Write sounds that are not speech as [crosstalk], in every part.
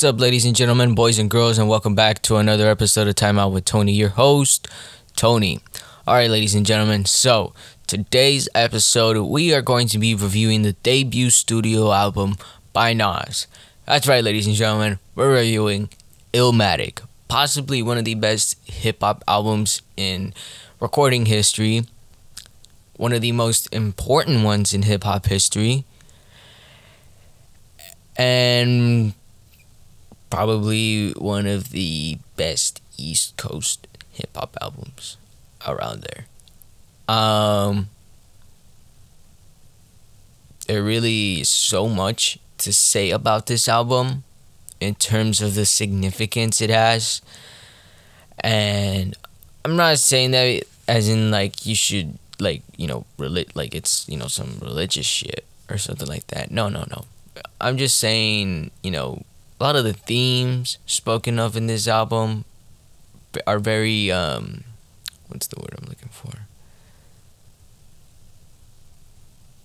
What's up, ladies and gentlemen, boys and girls, and welcome back to another episode of Time Out with Tony, your host, Tony. All right, ladies and gentlemen, so today's episode, we are going to be reviewing the debut studio album by Nas. That's right, ladies and gentlemen, we're reviewing Illmatic, possibly one of the best hip hop albums in recording history, one of the most important ones in hip hop history, and probably one of the best East Coast hip hop albums around there. Um, there really is so much to say about this album in terms of the significance it has. And I'm not saying that as in like you should like, you know, relig- like it's, you know, some religious shit or something like that. No, no, no. I'm just saying, you know, a lot of the themes spoken of in this album are very um what's the word I'm looking for?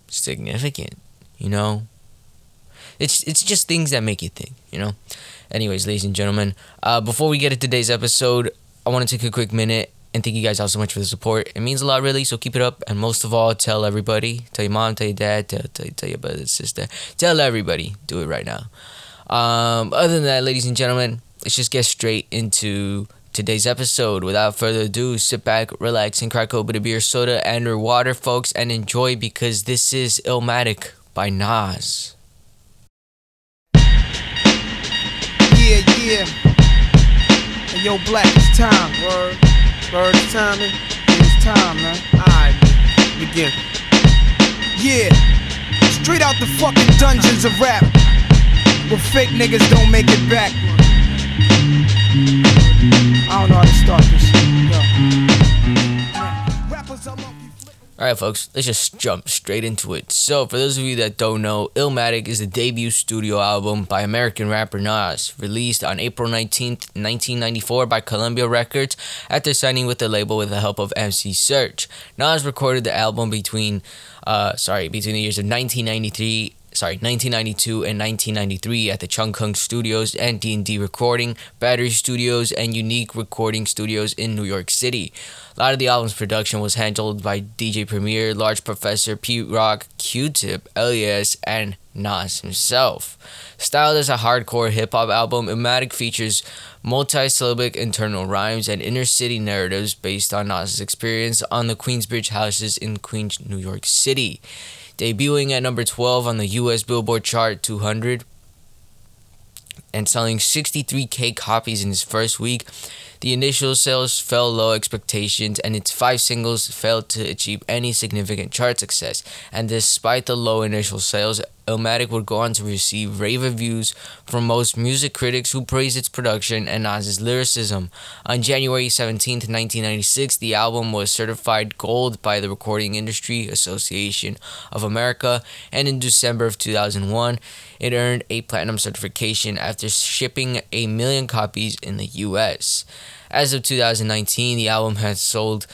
Significant, you know? It's it's just things that make you think, you know? Anyways, ladies and gentlemen, uh, before we get to today's episode, I want to take a quick minute and thank you guys all so much for the support. It means a lot, really. So keep it up, and most of all, tell everybody, tell your mom, tell your dad, tell tell, tell your brother, sister, tell everybody. Do it right now. Um, other than that, ladies and gentlemen, let's just get straight into today's episode. Without further ado, sit back, relax, and crack open a beer, soda, and or water, folks, and enjoy because this is Illmatic by Nas. Yeah, yeah. Hey, yo, Black, it's time. Word. Word, it's time. It's time, man. Alright, begin. Yeah. Straight out the fucking dungeons of rap. Where fake niggas don't make it back. I don't know how to start this. Alright, folks, let's just jump straight into it. So, for those of you that don't know, Illmatic is the debut studio album by American rapper Nas, released on April 19th, 1994 by Columbia Records after signing with the label with the help of MC Serch. Nas recorded the album between, uh, sorry, between the years of 1993 sorry 1992 and 1993 at the Chung King Studios and D&D Recording, Battery Studios, and Unique Recording Studios in New York City. A lot of the album's production was handled by DJ Premier, Large Professor, Pete Rock, Q-Tip, L.E.S., and Nas himself. Styled as a hardcore hip hop album, Illmatic features multi-syllabic internal rhymes and inner city narratives based on Nas's experience on the Queensbridge houses in Queens, New York City. Debuting at number 12 on the US Billboard Chart 200 and selling 63k copies in its first week, the initial sales fell low expectations and its five singles failed to achieve any significant chart success. And despite the low initial sales, Illmatic would go on to receive rave reviews from most music critics who praised its production and Nas's lyricism. On January 17, 1996, the album was certified gold by the Recording Industry Association of America, and in December of 2001, it earned a platinum certification after shipping a million copies in the US. As of 2019, the album has sold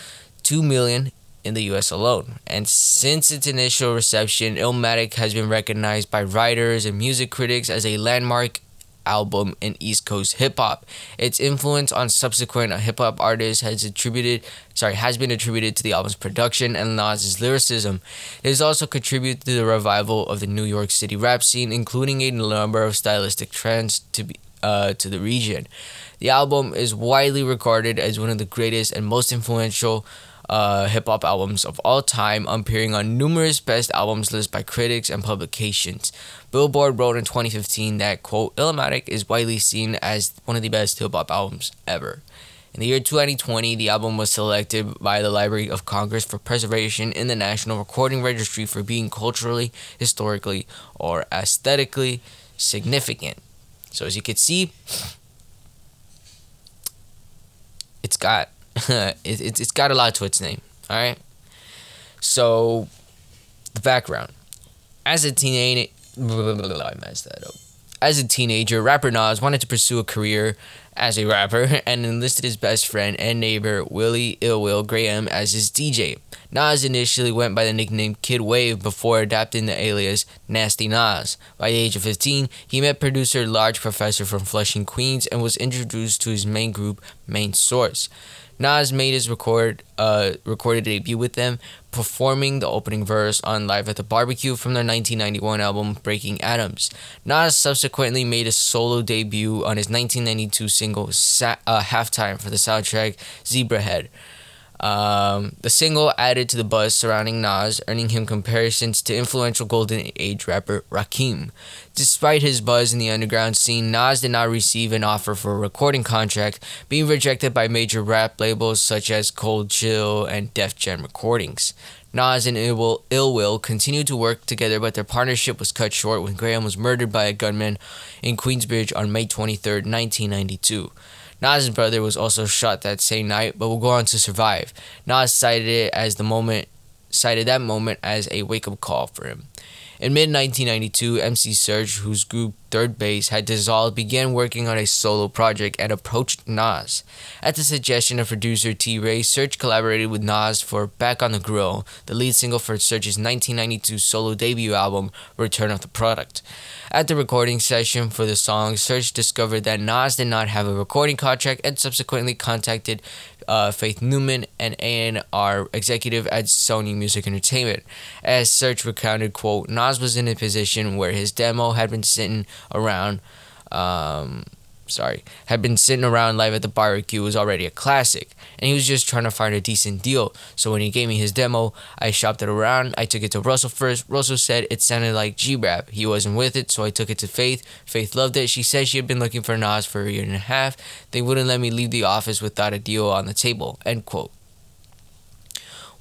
2 million in the US alone. And since its initial reception, Illmatic has been recognized by writers and music critics as a landmark album in East Coast hip hop. Its influence on subsequent hip hop artists has attributed sorry, has been attributed to the album's production and Nas's lyricism. It has also contributed to the revival of the New York City rap scene, including a number of stylistic trends to be uh, to the region. The album is widely regarded as one of the greatest and most influential uh, hip hop albums of all time, appearing on numerous best albums lists by critics and publications. Billboard wrote in 2015 that, quote, Illmatic is widely seen as one of the best hip hop albums ever. In the year 2020, the album was selected by the Library of Congress for preservation in the National Recording Registry for being culturally, historically, or aesthetically significant. So, as you can see, it's got [laughs] it, it, it's got a lot to its name. All right. So, the background. As a teenager, I [laughs] messed that up. As a teenager, rapper Nas wanted to pursue a career as a rapper [laughs] and enlisted his best friend and neighbor Willie Ill Will Graham as his DJ. Nas initially went by the nickname Kid Wave before adapting the alias Nasty Nas. By the age of 15, he met producer Large Professor from Flushing, Queens, and was introduced to his main group, Main Source. Nas made his record uh, recorded debut with them, performing the opening verse on Live at the Barbecue from their 1991 album Breaking Atoms. Nas subsequently made a solo debut on his 1992 single Sa- uh, Halftime for the soundtrack Zebrahead. Um, the single added to the buzz surrounding Nas, earning him comparisons to influential Golden Age rapper Rakim. Despite his buzz in the underground scene, Nas did not receive an offer for a recording contract, being rejected by major rap labels such as Cold Chill and Def Jam Recordings. Nas and Ill Will, Ill Will continued to work together, but their partnership was cut short when Graham was murdered by a gunman in Queensbridge on May 23, 1992. Nas' brother was also shot that same night, but will go on to survive. Nas cited it as the moment, cited that moment as a wake-up call for him. In mid 1992, MC Serch, whose group Third Base had dissolved, began working on a solo project and approached Nas. At the suggestion of producer T Ray, Serch collaborated with Nas for Back on the Grill, the lead single for Serch's 1992 solo debut album, Return of the Product. At the recording session for the song, Serch discovered that Nas did not have a recording contract and subsequently contacted uh, Faith Newman, and A&R executive at Sony Music Entertainment. As Serch recounted, quote, Nas was in a position where his demo had been sitting around, um, sorry, had been sitting around live at the barbecue was already a classic, and he was just trying to find a decent deal. So when he gave me his demo, I shopped it around. I took it to Russell first. Russell said it sounded like G-Rap. He wasn't with it, so I took it to Faith. Faith loved it. She said she had been looking for Nas for a year and a half. They wouldn't let me leave the office without a deal on the table. End quote.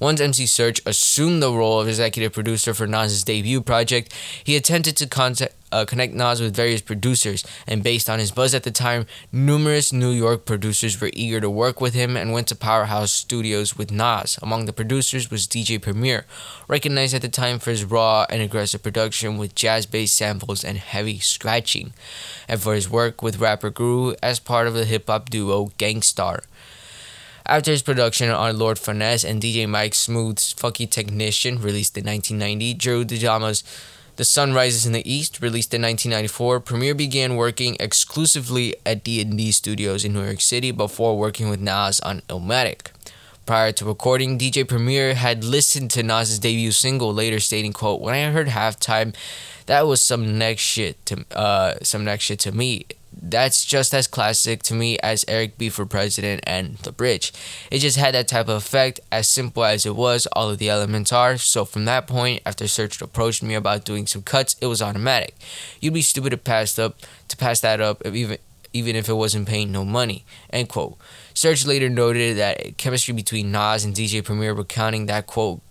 Once MC Serch assumed the role of executive producer for Nas' debut project, he attempted to contact, uh, connect Nas with various producers, and based on his buzz at the time, numerous New York producers were eager to work with him and went to Powerhouse Studios with Nas. Among the producers was DJ Premier, recognized at the time for his raw and aggressive production with jazz based samples and heavy scratching, and for his work with rapper Guru as part of the hip hop duo Gang Starr. After his production on Lord Finesse and DJ Mike Smooth's Funky Technician, released in 1990, Jeru the Damaja's The Sun Rises in the East, released in 1994, Premier began working exclusively at D&D Studios in New York City before working with Nas on Illmatic. Prior to recording, DJ Premier had listened to Nas's debut single, later stating, "quote When I heard halftime, that was some next shit to uh, some next shit to me that's just as classic to me as Eric B for President and The Bridge. It just had that type of effect, as simple as it was, all of the elements are. So from that point, after Serch approached me about doing some cuts, it was automatic. You'd be stupid to pass up to pass that up even even if it wasn't paying no money. End quote. Serch later noted that chemistry between Nas and DJ Premier recounting that quote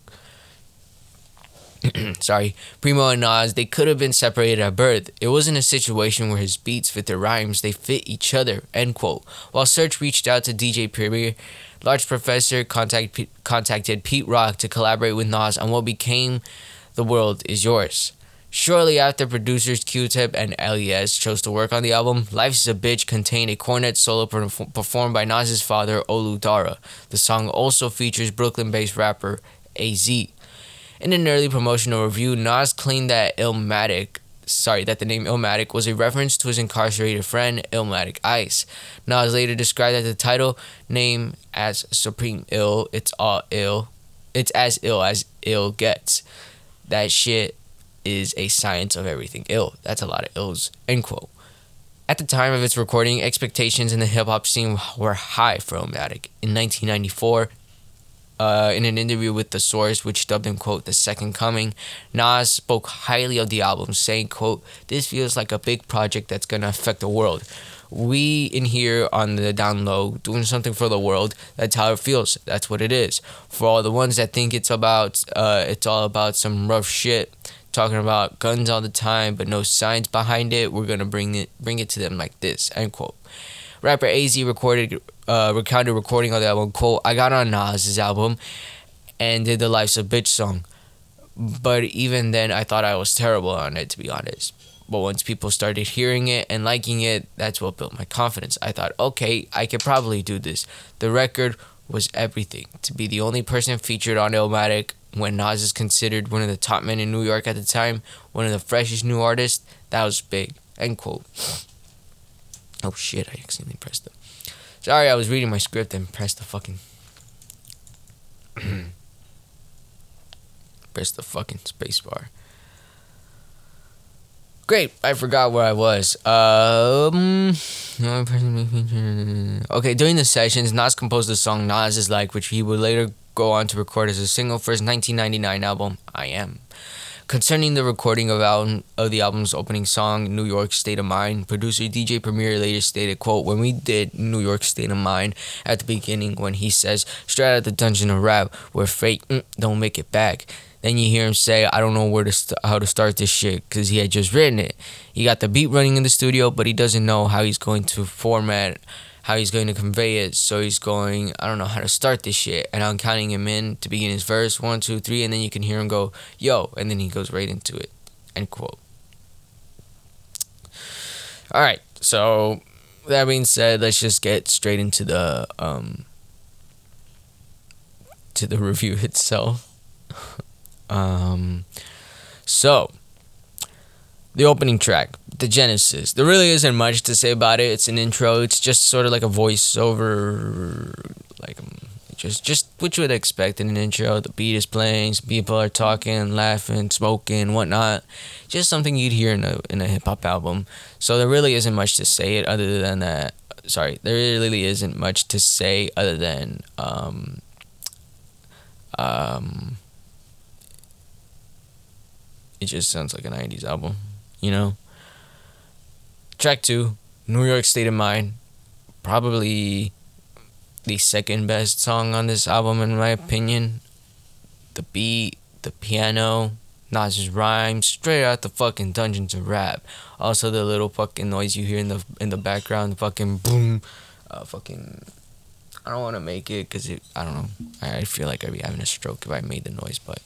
[clears throat] sorry, Primo and Nas, they could have been separated at birth. It wasn't a situation where his beats fit their rhymes, they fit each other, end quote. While Serch reached out to DJ Premier, Large Professor contact, contacted Pete Rock to collaborate with Nas on what became The World Is Yours. Shortly after producers Q-Tip and LES chose to work on the album, Life's Is a Bitch contained a cornet solo performed by Nas's father, Olu Dara. The song also features Brooklyn-based rapper AZ. In an early promotional review, Nas claimed that Illmatic, sorry, that the name Illmatic was a reference to his incarcerated friend Illmatic Ice. Nas later described that the title name as Supreme Ill, it's all ill. It's as ill as ill gets. That shit is a science of everything ill. That's a lot of ills. End quote. At the time of its recording, expectations in the hip hop scene were high for Illmatic. In 1994, uh, in an interview with The Source, which dubbed him, quote, the second coming, Nas spoke highly of the album, saying, quote, this feels like a big project that's going to affect the world. We in here on the down low doing something for the world. That's how it feels. That's what it is. For all the ones that think it's about, uh, it's all about some rough shit, talking about guns all the time, but no science behind it. We're gonna bring it, bring it to them like this. End quote. Rapper AZ recorded uh, recounted recording of the album, quote, I got on Nas's album and did the Life's a Bitch song. But even then, I thought I was terrible on it, to be honest. But once people started hearing it and liking it, that's what built my confidence. I thought, okay, I could probably do this. The record was everything. To be the only person featured on Illmatic when Nas is considered one of the top men in New York at the time, one of the freshest new artists, that was big. End quote. Oh shit, I accidentally pressed the. Sorry, I was reading my script and pressed the fucking. [clears throat] pressed the fucking spacebar. Great, I forgot where I was. Um, okay, during the sessions, Nas composed the song Nas is Like, which he would later go on to record as a single for his 1999 album, I Am. Concerning the recording of, album, of the album's opening song, New York State of Mind, producer DJ Premier later stated, quote, When we did New York State of Mind at the beginning, when he says, straight out the dungeon of rap, where fate mm, don't make it back, then you hear him say, "I don't know where to st- how to start this shit" because he had just written it. He got the beat running in the studio, but he doesn't know how he's going to format, how he's going to convey it. So he's going, "I don't know how to start this shit," and I'm counting him in to begin his verse one, two, three, and then you can hear him go, "Yo," and then he goes right into it. End quote. All right, so that being said, let's just get straight into the um to the [laughs] review itself. [laughs] Um, so, the opening track, the Genesis. There really isn't much to say about it. It's an intro. It's just sort of like a voiceover, like um, just just what you would expect in an intro. The beat is playing, people are talking, laughing, smoking, whatnot. Just something you'd hear in a in a hip hop album. So there really isn't much to say it other than that. Sorry, there really isn't much to say other than um, um, it just sounds like a 90s album, you know? Track 2, New York State of Mind, probably the second best song on this album in my opinion. The beat, the piano, not just rhymes, straight out the fucking Dungeons of Rap. Also the little fucking noise you hear in the in the background, fucking boom, uh, fucking. I don't want to make it because it. I don't know. I feel like I'd be having a stroke if I made the noise, but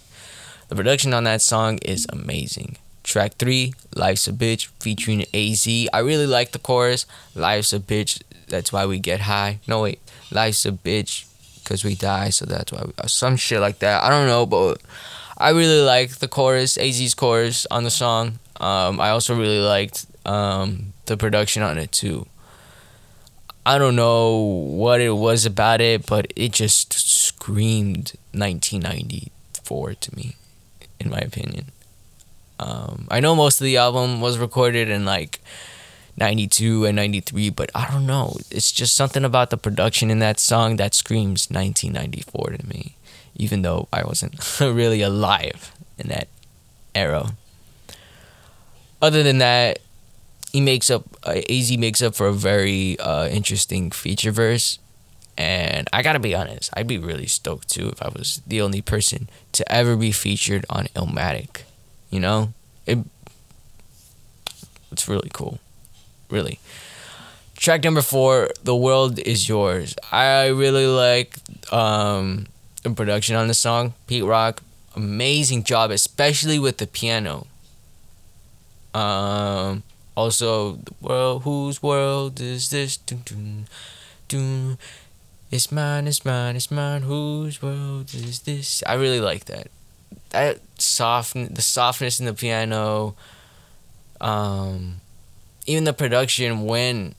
the production on that song is amazing. Track 3, Life's a Bitch, featuring AZ. I really like the chorus. Life's a bitch, that's why we get high. No, wait. Life's a bitch, because we die, so that's why we. Some shit like that. I don't know, but I really like the chorus, AZ's chorus on the song. Um, I also really liked um, the production on it, too. I don't know what it was about it, but it just screamed 1994 to me in my opinion. Um, I know most of the album was recorded in like 92 and 93, but I don't know. It's just something about the production in that song that screams 1994 to me, even though I wasn't [laughs] really alive in that era. Other than that, he makes up, uh, AZ makes up for a very uh, interesting feature verse and I gotta be honest, I'd be really stoked too if I was the only person to ever be featured on Illmatic. You know? It it's really cool. Really. Track number four, The World Is Yours. I really like um the production on the song. Pete Rock, amazing job, especially with the piano. Um also the world whose world is this? Dun, dun, dun. It's mine, it's mine, it's mine. Whose world is this? I really like that. That soft, the softness in the piano, um, even the production when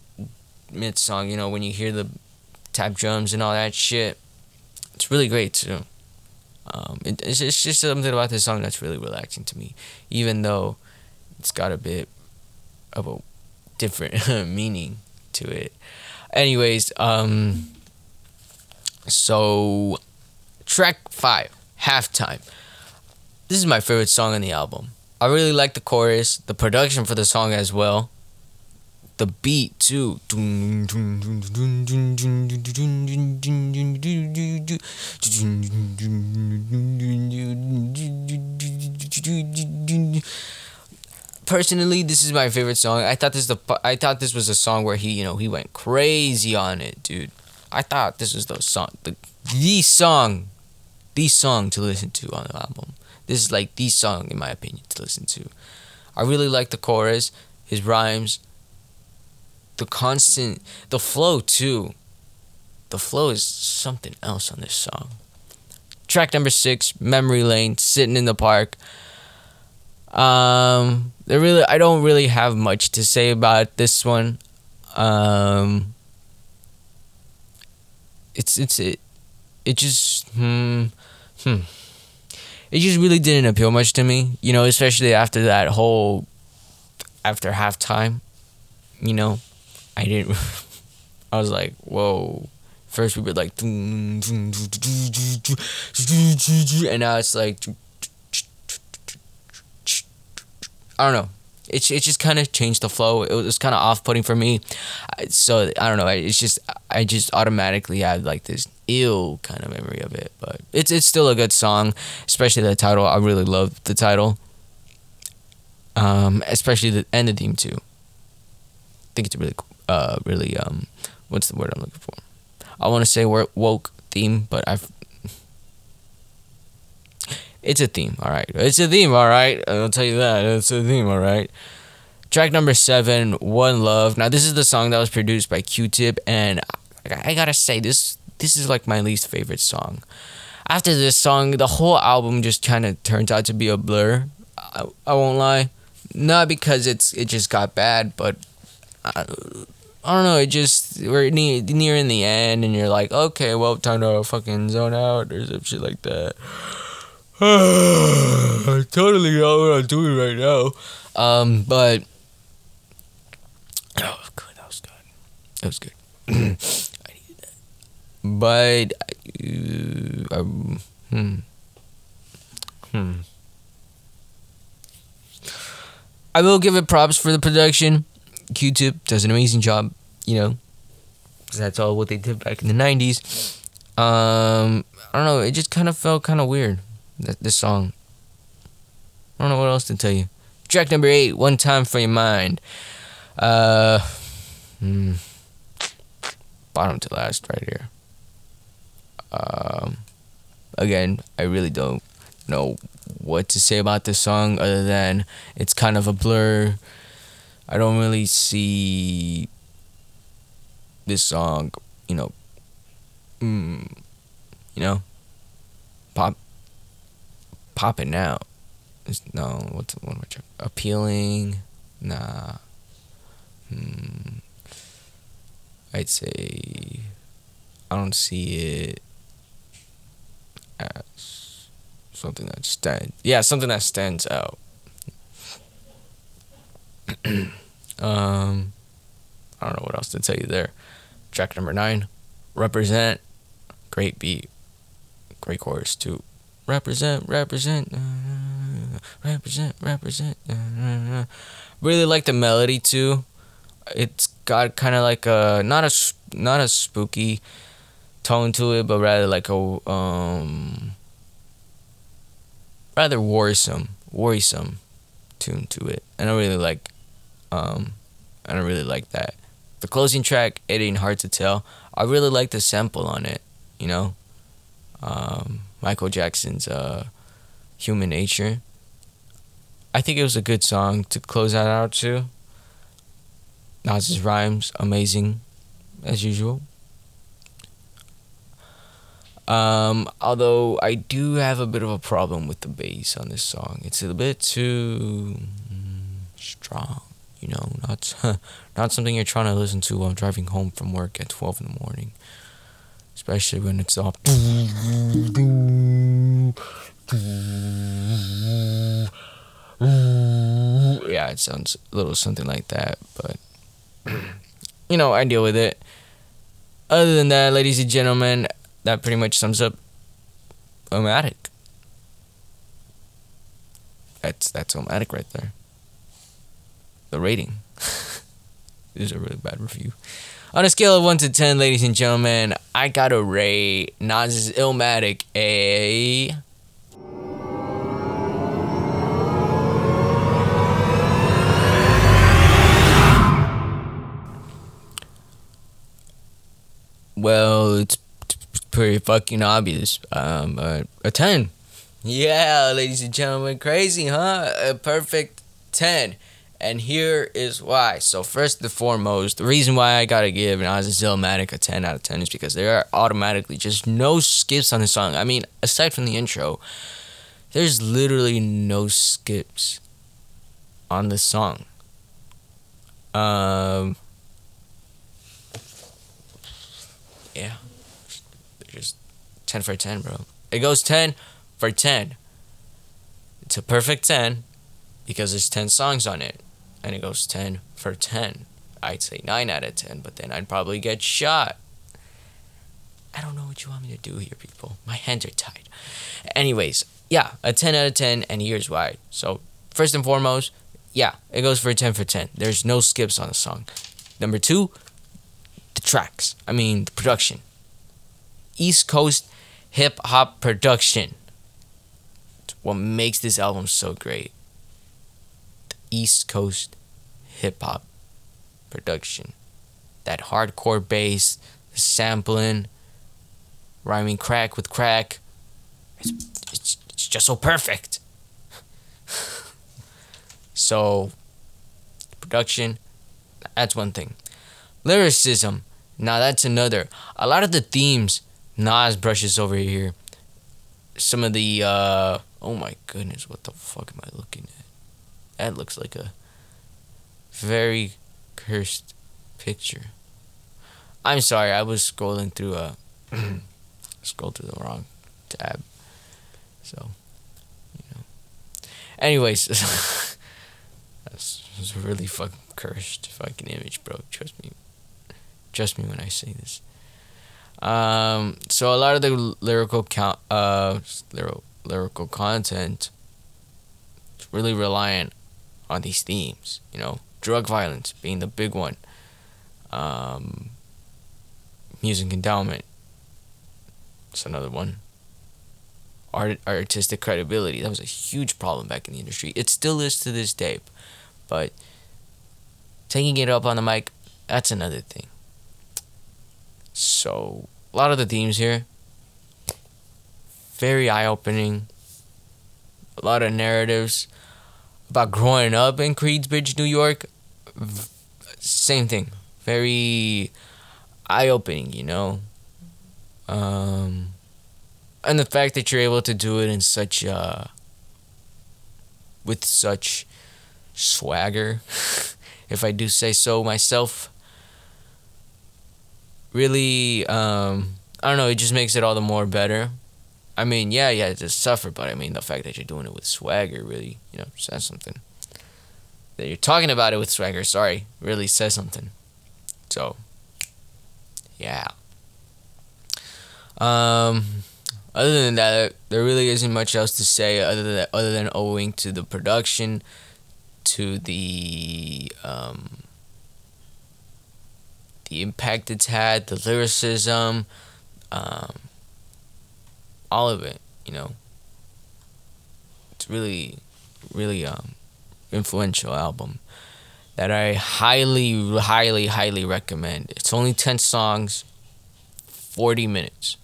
mid song, you know, when you hear the tap drums and all that shit, it's really great too. Um, it, it's, it's just something about this song that's really relaxing to me, even though it's got a bit of a different [laughs] meaning to it. Anyways, um, so, track five, halftime. This is my favorite song on the album. I really like the chorus, the production for the song as well, the beat too. Personally, this is my favorite song. I thought this the I thought this was a song where he you know he went crazy on it, dude. I thought this was the song, the the song, the song to listen to on the album. This is like the song in my opinion to listen to. I really like the chorus, his rhymes, the constant, the flow too. The flow is something else on this song. Track number six, Memory Lane, sitting in the park. Um, there really, I don't really have much to say about this one. Um, it's it's it, it just hmm hmm. It just really didn't appeal much to me, you know, especially after that whole after halftime. You know, I didn't. [laughs] I was like, whoa. First we were like, and now it's like, I don't know. It, it just kind of changed the flow. It was kind of off putting for me. So I don't know. It's just I just automatically had like this ill kind of memory of it. But it's it's still a good song, especially the title. I really love the title. Um, especially the end of the theme too. I think it's really uh really um what's the word I'm looking for? I want to say woke theme, but I've it's a theme, all right. It's a theme, all right. I'll tell you that. It's a theme, all right. Track number seven, One Love. Now, this is the song that was produced by Q-Tip, and I gotta say, this this is like my least favorite song. After this song, the whole album just kind of turns out to be a blur. I, I won't lie, not because it's it just got bad, but I, I don't know. It just we're near near in the end, and you're like, okay, well, time to fucking zone out or some shit like that. [sighs] I totally know what I'm doing right now. Um, but oh, good. That was good. That was good. [clears throat] That. But uh, um, hmm, hmm. I will give it props for the production. Q-Tip does an amazing job. You know, because that's all what they did back in the '90s. Um, I don't know. It just kind of felt kind of weird this song. I don't know what else to tell you. Track number eight, One Time for Your Mind. Uh, hmm, bottom to last right here. Um, again, I really don't know what to say about this song other than it's kind of a blur. I don't really see this song, you know, mm, you know, pop popping out. It's, no, what's what am I trying? Appealing? Nah. Hmm. I'd say I don't see it as something that stands. Yeah, something that stands out. [clears throat] um, I don't know what else to tell you there. Track number nine, represent. Great beat, great chorus too represent, represent, uh, represent, represent. Uh, really like the melody too. It's got kind of like a not a not a spooky tone to it, but rather like a um rather worrisome, worrisome tune to it. And I really like um I don't really like that. The closing track, it ain't hard to tell. I really like the sample on it, you know. Um, Michael Jackson's uh, Human Nature. I think it was a good song to close that out to. Nas's rhymes, amazing, as usual. Um, although I do have a bit of a problem with the bass on this song. It's a bit too mm, strong, you know, not [laughs] not something you're trying to listen to while driving home from work at 12 in the morning especially when it's all. [laughs] Yeah, it sounds a little something like that, but you know, I deal with it. Other than that, ladies and gentlemen, that pretty much sums up Illmatic. That's that's Illmatic right there. The rating. this [laughs] is a really bad review. On a scale of 1 to 10, ladies and gentlemen, I gotta rate Nas's Illmatic a. Well, it's pretty fucking obvious. Um, uh, a 10. Yeah, ladies and gentlemen, crazy, huh? A perfect 10. And here is why. So, first and foremost, the reason why I gotta give an Nas Illmatic a 10 out of 10 is because there are automatically just no skips on the song. I mean, aside from the intro, there's literally no skips on the song. Um, yeah, just 10 for 10, bro. It goes 10 for 10. It's a perfect 10 because there's 10 songs on it. And it goes 10 for 10. I'd say 9 out of 10, but then I'd probably get shot. I don't know what you want me to do here, people. My hands are tied. Anyways, yeah, a 10 out of 10, and here's why. So, first and foremost, yeah, it goes for a 10 for 10. There's no skips on the song. Number two, the tracks. I mean, the production. East Coast hip hop production. It's what makes this album so great. The East Coast hip hop production. That hardcore bass, the sampling, rhyming crack with crack. It's, it's, it's just so perfect. [laughs] so, production, that's one thing. Lyricism, now that's another. A lot of the themes Nas brushes over here. Some of the uh oh my goodness, what the fuck am I looking at? That looks like a very cursed picture. I'm sorry, I was scrolling through a [clears throat] scroll through the wrong tab. So, you know. Anyways, [laughs] that's, that's a really fucking cursed fucking image, bro. Trust me. Trust me when I say this. Um, so a lot of the lyrical count, uh, lyrical, lyrical content is really reliant on these themes. You know, drug violence being the big one. Um, music endowment. It's another one. Art, artistic credibility. That was a huge problem back in the industry. It still is to this day, but taking it up on the mic, that's another thing. So, a lot of the themes here, very eye opening. A lot of narratives about growing up in Queensbridge, New York. Same thing. Very eye opening, you know? Um, and the fact that you're able to do it in such, uh, with such swagger, [laughs] if I do say so myself really um I don't know, it just makes it all the more better. I mean, yeah, yeah, to suffer, but I mean the fact that you're doing it with swagger really, you know, says something. That you're talking about it with swagger, sorry, really says something. So yeah. Um other than that, there really isn't much else to say other than other than owing to the production, to the um, the impact it's had, the lyricism, um, all of it. You know, it's really, really um, influential album that I highly, highly, highly recommend. It's only ten songs, forty minutes.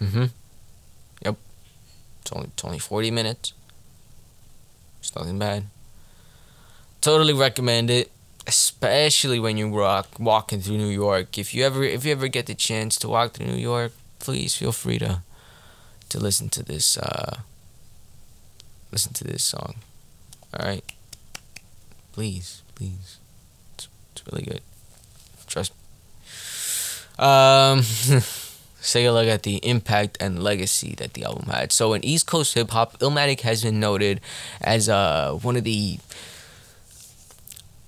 Mm Mhm. Yep. It's only it's only forty minutes. It's nothing bad. Totally recommend it especially when you walk walking through New York. If you ever if you ever get the chance to walk through New York, please feel free to to listen to this uh, listen to this song. All right, please, please, it's, it's really good. Trust. Me. Um. [laughs] take a look at the impact and legacy that the album had. So in East Coast hip hop, Illmatic has been noted as uh, one of the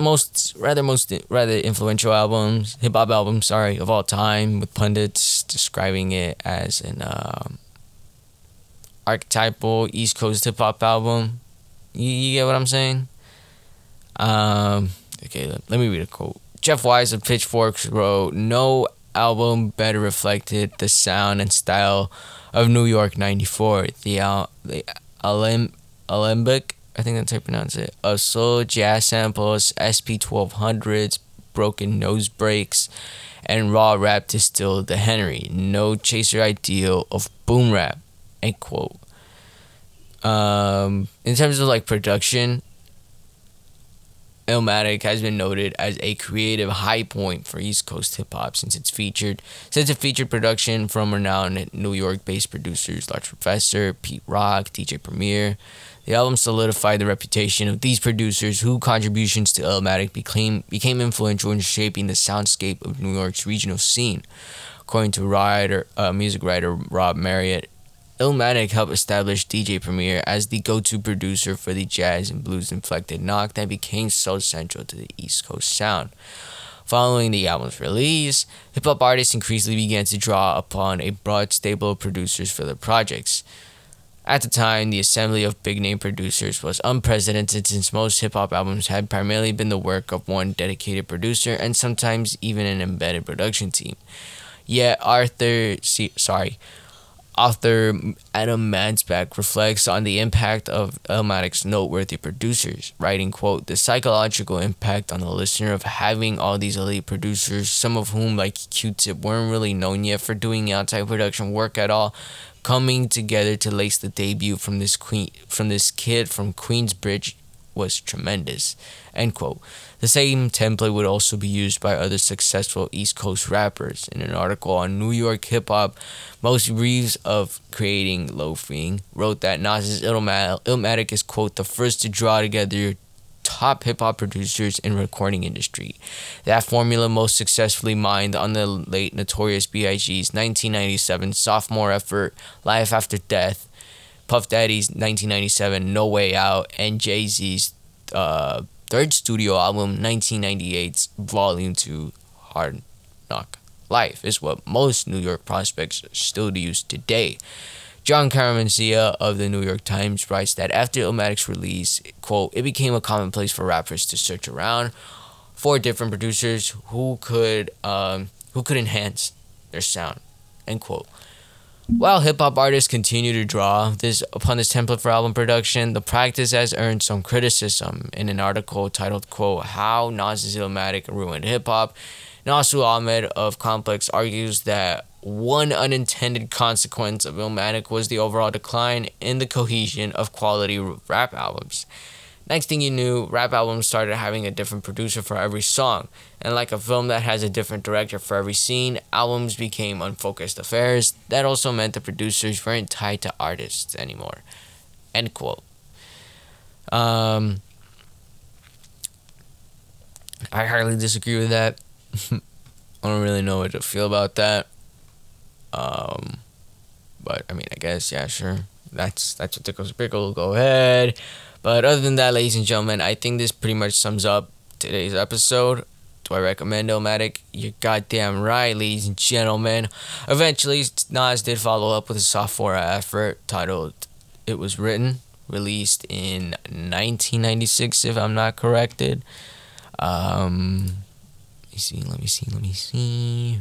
most rather most rather influential albums, hip hop albums, sorry, of all time, with pundits describing it as an um, archetypal East Coast hip hop album. You, you get what I'm saying? Um, okay, let, let me read a quote. Jeff Weiss of Pitchforks wrote, "No album better reflected the sound and style of New York '94. The uh, the Alim- Alembic I think that's how you pronounce it. Of soul jazz samples, SP 1200s, broken nose breaks, and raw rap distilled the Henny. No chaser ideal of boom bap. End quote. Um, in terms of like production, Illmatic has been noted as a creative high point for East Coast hip hop since it's featured since it featured production from renowned New York-based producers Large Professor, Pete Rock, DJ Premier. The album solidified the reputation of these producers whose contributions to Illmatic became became influential in shaping the soundscape of New York's regional scene. According to writer, uh, music writer Rob Marriott, Illmatic helped establish DJ Premier as the go-to producer for the jazz and blues inflected knock that became so central to the East Coast sound. Following the album's release, hip hop artists increasingly began to draw upon a broad stable of producers for their projects. At the time, the assembly of big name producers was unprecedented since most hip hop albums had primarily been the work of one dedicated producer and sometimes even an embedded production team. Yet Arthur, sorry, author Adam Mansbach reflects on the impact of Illmatic's noteworthy producers, writing, quote, the psychological impact on the listener of having all these elite producers, some of whom, like Q-Tip, weren't really known yet for doing outside production work at all, coming together to lace the debut from this queen from this kid from Queensbridge was tremendous. End quote. The same template would also be used by other successful East Coast rappers. In an article on New York Hip Hop, Mosi Reeves of Creative Loafing wrote that Nas's Illmatic is, quote, the first to draw together top hip hop producers in recording industry. That formula most successfully mined on the late Notorious B.I.G.'s 1997 sophomore effort, Life After Death, Puff Daddy's 1997 No Way Out, and Jay Z's uh, third studio album, 1998's Volume 2 Hard Knock Life, is what most New York prospects still use today. Jon Caramanica of the New York Times writes that after Illmatic's release, quote, it became a commonplace for rappers to search around for different producers who could um, who could enhance their sound, end quote. While hip hop artists continue to draw this upon this template for album production, the practice has earned some criticism. In an article titled "quote How Nas's Illmatic Ruined Hip Hop," Nasu Ahmed of Complex argues that one unintended consequence of Illmatic was the overall decline in the cohesion of quality rap albums. Next thing you knew, rap albums started having a different producer for every song. And like a film that has a different director for every scene, albums became unfocused affairs. That also meant the producers weren't tied to artists anymore. End quote. Um, I hardly disagree with that. [laughs] I don't really know what to feel about that. Um, but I mean, I guess yeah, sure. That's that's what tickles pickle. Go ahead. But other than that, ladies and gentlemen, I think this pretty much sums up today's episode. Do I recommend Illmatic? You're goddamn right, ladies and gentlemen. Eventually, Nas did follow up with a sophomore effort titled It Was Written, released in 1996, if I'm not corrected. Um, let me see, let me see, let me see.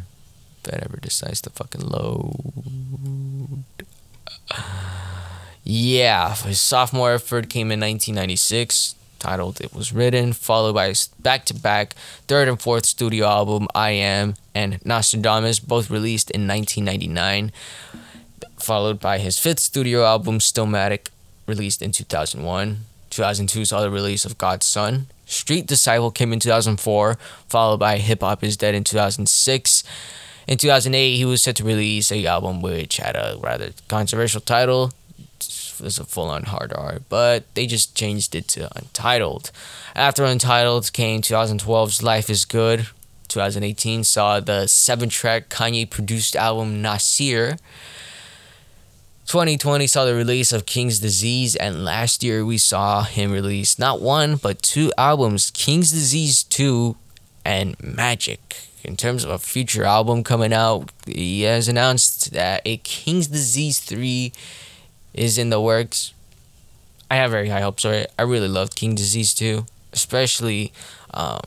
If that ever decides to fucking load. Yeah, his sophomore effort came in 1996, titled It Was Written, followed by his back to back third and fourth studio album, I Am and Nostradamus, both released in 1999, followed by his fifth studio album, Stillmatic, released in 2001. 2002 saw the release of God's Son. Street Disciple came in 2004, followed by Hip Hop Is Dead in 2006. In 2008, he was set to release a album which had a rather controversial title, It was a full on hard R, but they just changed it to Untitled. After Untitled came 2012's Life is Good. 2018 saw the seven track Kanye produced album Nasir. 2020 saw the release of King's Disease, and last year we saw him release not one but two albums King's Disease 2 and Magic. In terms of a future album coming out, he has announced that a King's Disease 3 is in the works. I have very high hopes for it. I really loved King Disease too, especially, um,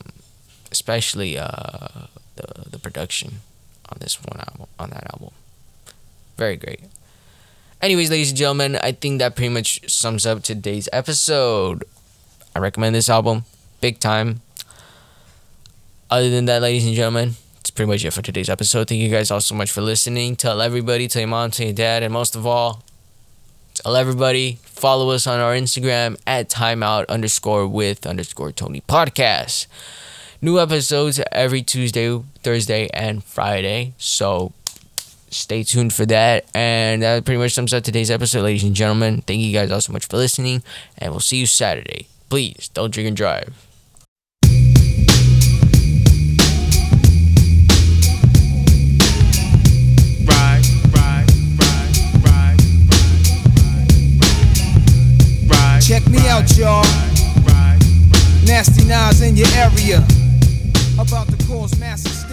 especially uh, the the production on this one album on that album. Very great. Anyways, ladies and gentlemen, I think that pretty much sums up today's episode. I recommend this album big time. Other than that, ladies and gentlemen, it's pretty much it for today's episode. Thank you guys all so much for listening. Tell everybody, tell your mom, tell your dad, and most of all, Tell everybody, follow us on our Instagram at timeout underscore with underscore Tony podcast. New episodes every Tuesday, Thursday, and Friday. So stay tuned for that. And that pretty much sums up today's episode, ladies and gentlemen. Thank you guys all so much for listening, and we'll see you Saturday. Please don't drink and drive. Check me out, y'all. Nasty Nas in your area. About to cause mass